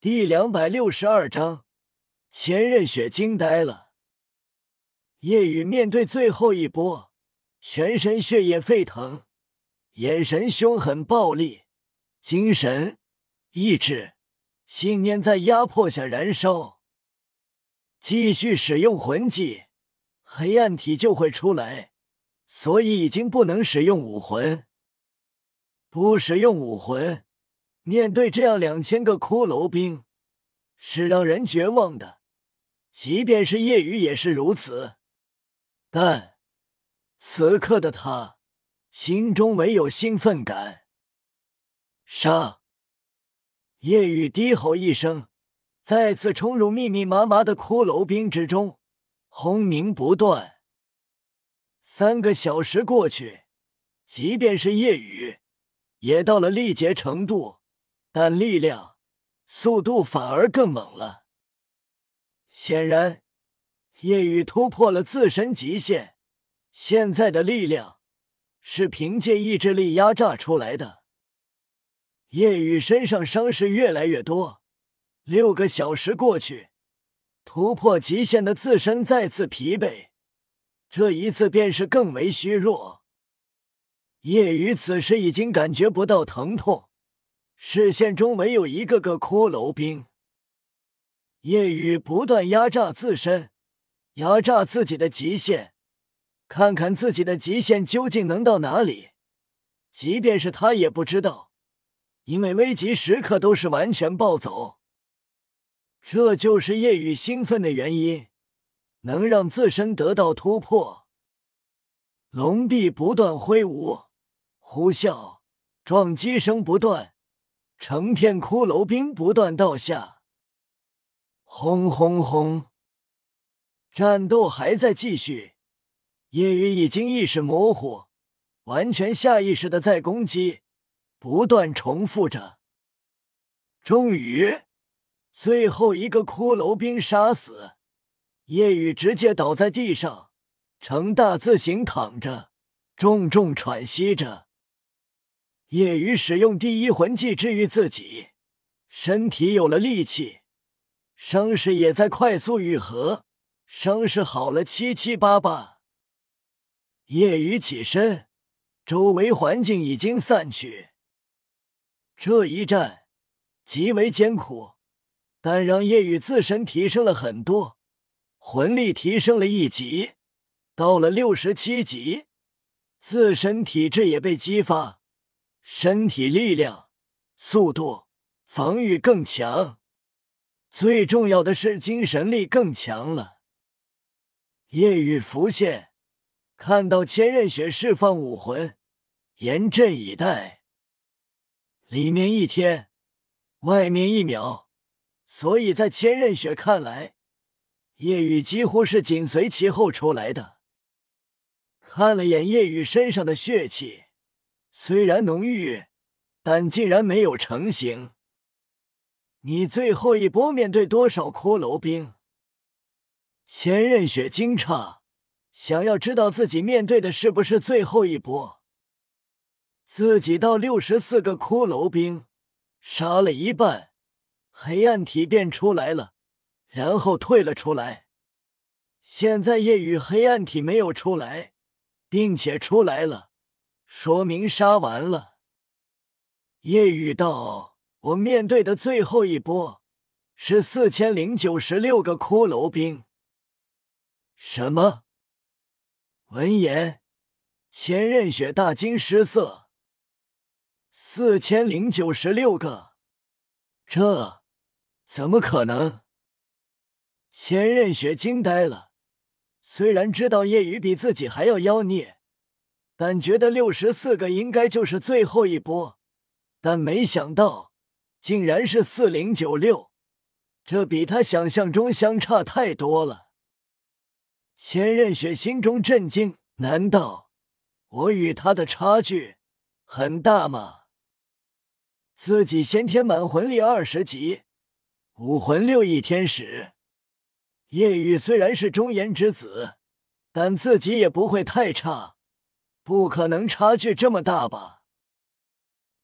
第两百六十二章，千仞雪惊呆了。夜雨面对最后一波，全身血液沸腾，眼神凶狠暴戾，精神、意志、信念在压迫下燃烧。继续使用魂技，黑暗体就会出来，所以已经不能使用武魂。不使用武魂。面对这样两千个骷髅兵，是让人绝望的。即便是夜雨也是如此。但此刻的他心中唯有兴奋感。杀！夜雨低吼一声，再次冲入密密麻麻的骷髅兵之中，轰鸣不断。三个小时过去，即便是夜雨，也到了力竭程度。但力量、速度反而更猛了。显然，夜雨突破了自身极限，现在的力量是凭借意志力压榨出来的。夜雨身上伤势越来越多，六个小时过去，突破极限的自身再次疲惫，这一次便是更为虚弱。夜雨此时已经感觉不到疼痛。视线中唯有一个个骷髅兵，夜雨不断压榨自身，压榨自己的极限，看看自己的极限究竟能到哪里。即便是他也不知道，因为危急时刻都是完全暴走。这就是夜雨兴奋的原因，能让自身得到突破。龙臂不断挥舞，呼啸，撞击声不断。成片骷髅兵不断倒下，轰轰轰！战斗还在继续。夜雨已经意识模糊，完全下意识的在攻击，不断重复着。终于，最后一个骷髅兵杀死，夜雨直接倒在地上，呈大字形躺着，重重喘息着。夜雨使用第一魂技治愈自己，身体有了力气，伤势也在快速愈合，伤势好了七七八八。夜雨起身，周围环境已经散去。这一战极为艰苦，但让夜雨自身提升了很多，魂力提升了一级，到了六十七级，自身体质也被激发。身体力量、速度、防御更强，最重要的是精神力更强了。夜雨浮现，看到千仞雪释放武魂，严阵以待。里面一天，外面一秒，所以在千仞雪看来，夜雨几乎是紧随其后出来的。看了眼夜雨身上的血气。虽然浓郁，但竟然没有成型。你最后一波面对多少骷髅兵？千仞雪惊诧，想要知道自己面对的是不是最后一波。自己到六十四个骷髅兵，杀了一半，黑暗体便出来了，然后退了出来。现在夜雨黑暗体没有出来，并且出来了。说明杀完了。夜雨道：“我面对的最后一波是四千零九十六个骷髅兵。”什么？闻言，千仞雪大惊失色。四千零九十六个，这怎么可能？千仞雪惊呆了。虽然知道夜雨比自己还要妖孽。但觉得六十四个应该就是最后一波，但没想到竟然是四零九六，这比他想象中相差太多了。千仞雪心中震惊，难道我与他的差距很大吗？自己先天满魂力二十级，武魂六翼天使。夜雨虽然是中颜之子，但自己也不会太差。不可能差距这么大吧？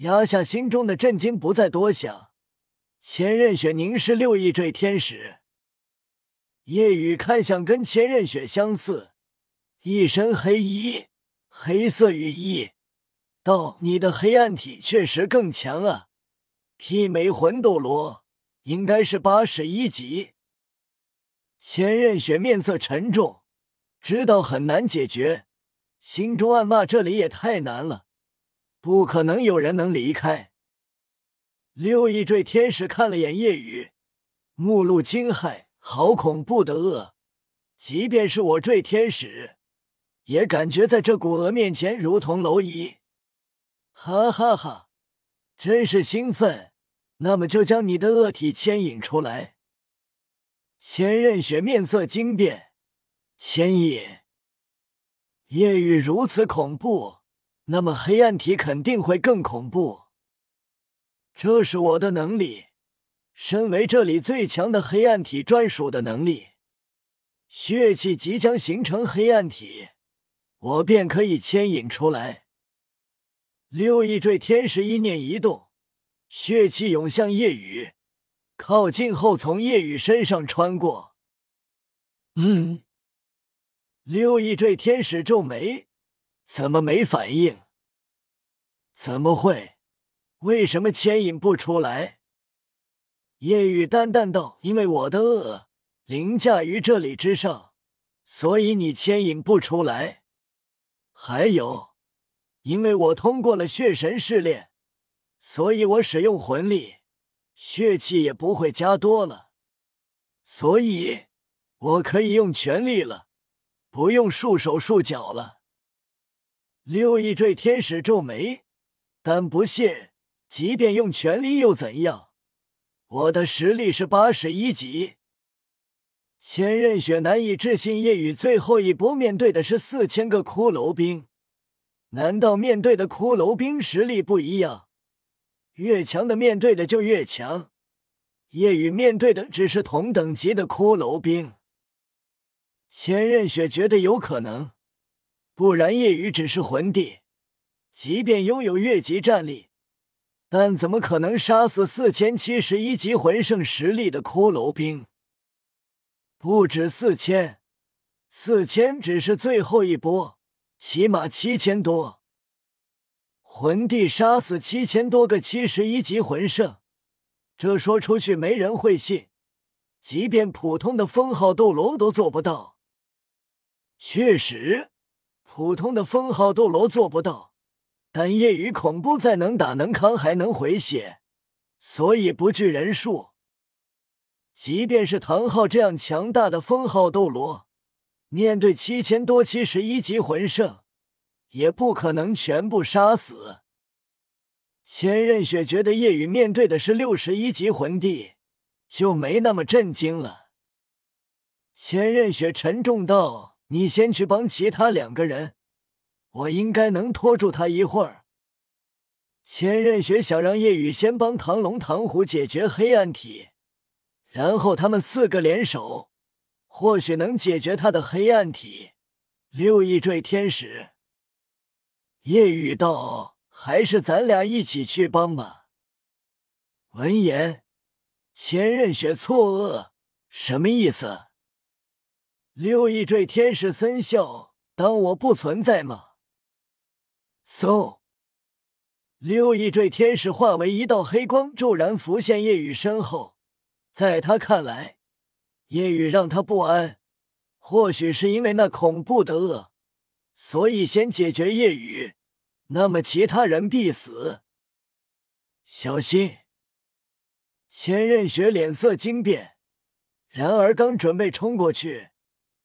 压下心中的震惊，不再多想。千仞雪凝视六翼坠天使，夜雨看向跟千仞雪相似，一身黑衣，黑色羽翼，道：“你的黑暗体确实更强啊，媲美魂斗罗，应该是八十一级。”千仞雪面色沉重，知道很难解决，心中暗骂：“这里也太难了，不可能有人能离开。”六翼坠天使看了眼夜雨，目露惊骇，好恐怖的恶！即便是我坠天使，也感觉在这股恶面前如同蝼蚁。哈哈哈，真是兴奋！那么就将你的恶体牵引出来。千仞雪面色惊变，牵引夜雨如此恐怖，那么黑暗体肯定会更恐怖。这是我的能力，身为这里最强的黑暗体专属的能力。血气即将形成黑暗体，我便可以牵引出来。六翼坠天使一念一动，血气涌向夜雨，靠近后从夜雨身上穿过。嗯，六翼坠天使皱眉，怎么没反应？怎么会？为什么牵引不出来？夜雨淡淡道：“因为我的恶凌驾于这里之上，所以你牵引不出来。还有，因为我通过了血神试炼，所以我使用魂力，血气也不会加多了，所以我可以用全力了，不用束手束脚了。”六翼坠天使皱眉，但不屑。即便用全力又怎样？我的实力是八十一级。千仞雪难以置信，夜雨最后一波面对的是四千个骷髅兵，难道面对的骷髅兵实力不一样？越强的面对的就越强，夜雨面对的只是同等级的骷髅兵。千仞雪觉得有可能，不然夜雨只是魂帝，即便拥有越级战力。但怎么可能杀死四千七十一级魂圣实力的骷髅兵？不止四千，四千只是最后一波，起码七千多。魂帝杀死七千多个七十一级魂圣，这说出去没人会信，即便普通的封号斗罗都做不到。确实，普通的封号斗罗做不到。但夜雨恐怖在能打能扛还能回血，所以不惧人数。即便是唐昊这样强大的封号斗罗，面对七千多七十一级魂圣，也不可能全部杀死。千仞雪觉得夜雨面对的是六十一级魂帝，就没那么震惊了。千仞雪沉重道：“你先去帮其他两个人。”我应该能拖住他一会儿。千仞雪想让夜雨先帮唐龙、唐虎解决黑暗体，然后他们四个联手，或许能解决他的黑暗体。六翼坠天使，夜雨道：“还是咱俩一起去帮吧。”闻言，千仞雪错愕：“什么意思？”六翼坠天使森笑：“当我不存在吗？”嗖！六翼坠天使化为一道黑光，骤然浮现夜雨身后。在他看来，夜雨让他不安，或许是因为那恐怖的恶，所以先解决夜雨，那么其他人必死。小心！千仞雪脸色惊变，然而刚准备冲过去，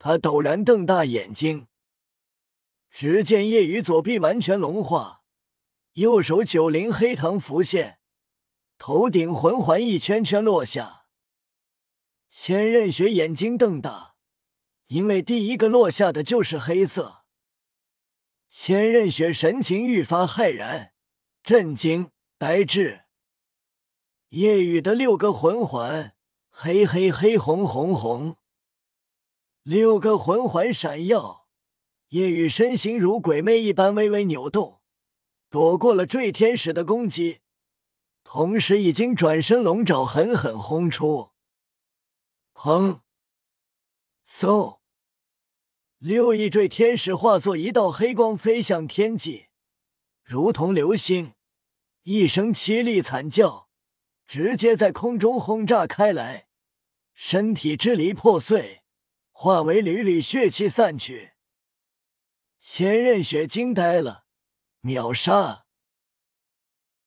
他陡然瞪大眼睛。只见夜雨左臂完全融化，右手九灵黑藤浮现，头顶魂环一圈圈落下。千仞雪眼睛瞪大，因为第一个落下的就是黑色。千仞雪神情愈发骇然、震惊、呆滞。夜雨的六个魂环，黑黑黑红红红，六个魂环闪耀。夜雨身形如鬼魅一般微微扭动，躲过了坠天使的攻击。同时已经转身龙爪狠狠轰出，砰！嗖！六翼坠天使化作一道黑光飞向天际，如同流星，一声凄厉惨叫，直接在空中轰炸开来，身体支离破碎，化为缕缕血气散去。千仞雪惊呆了，秒杀！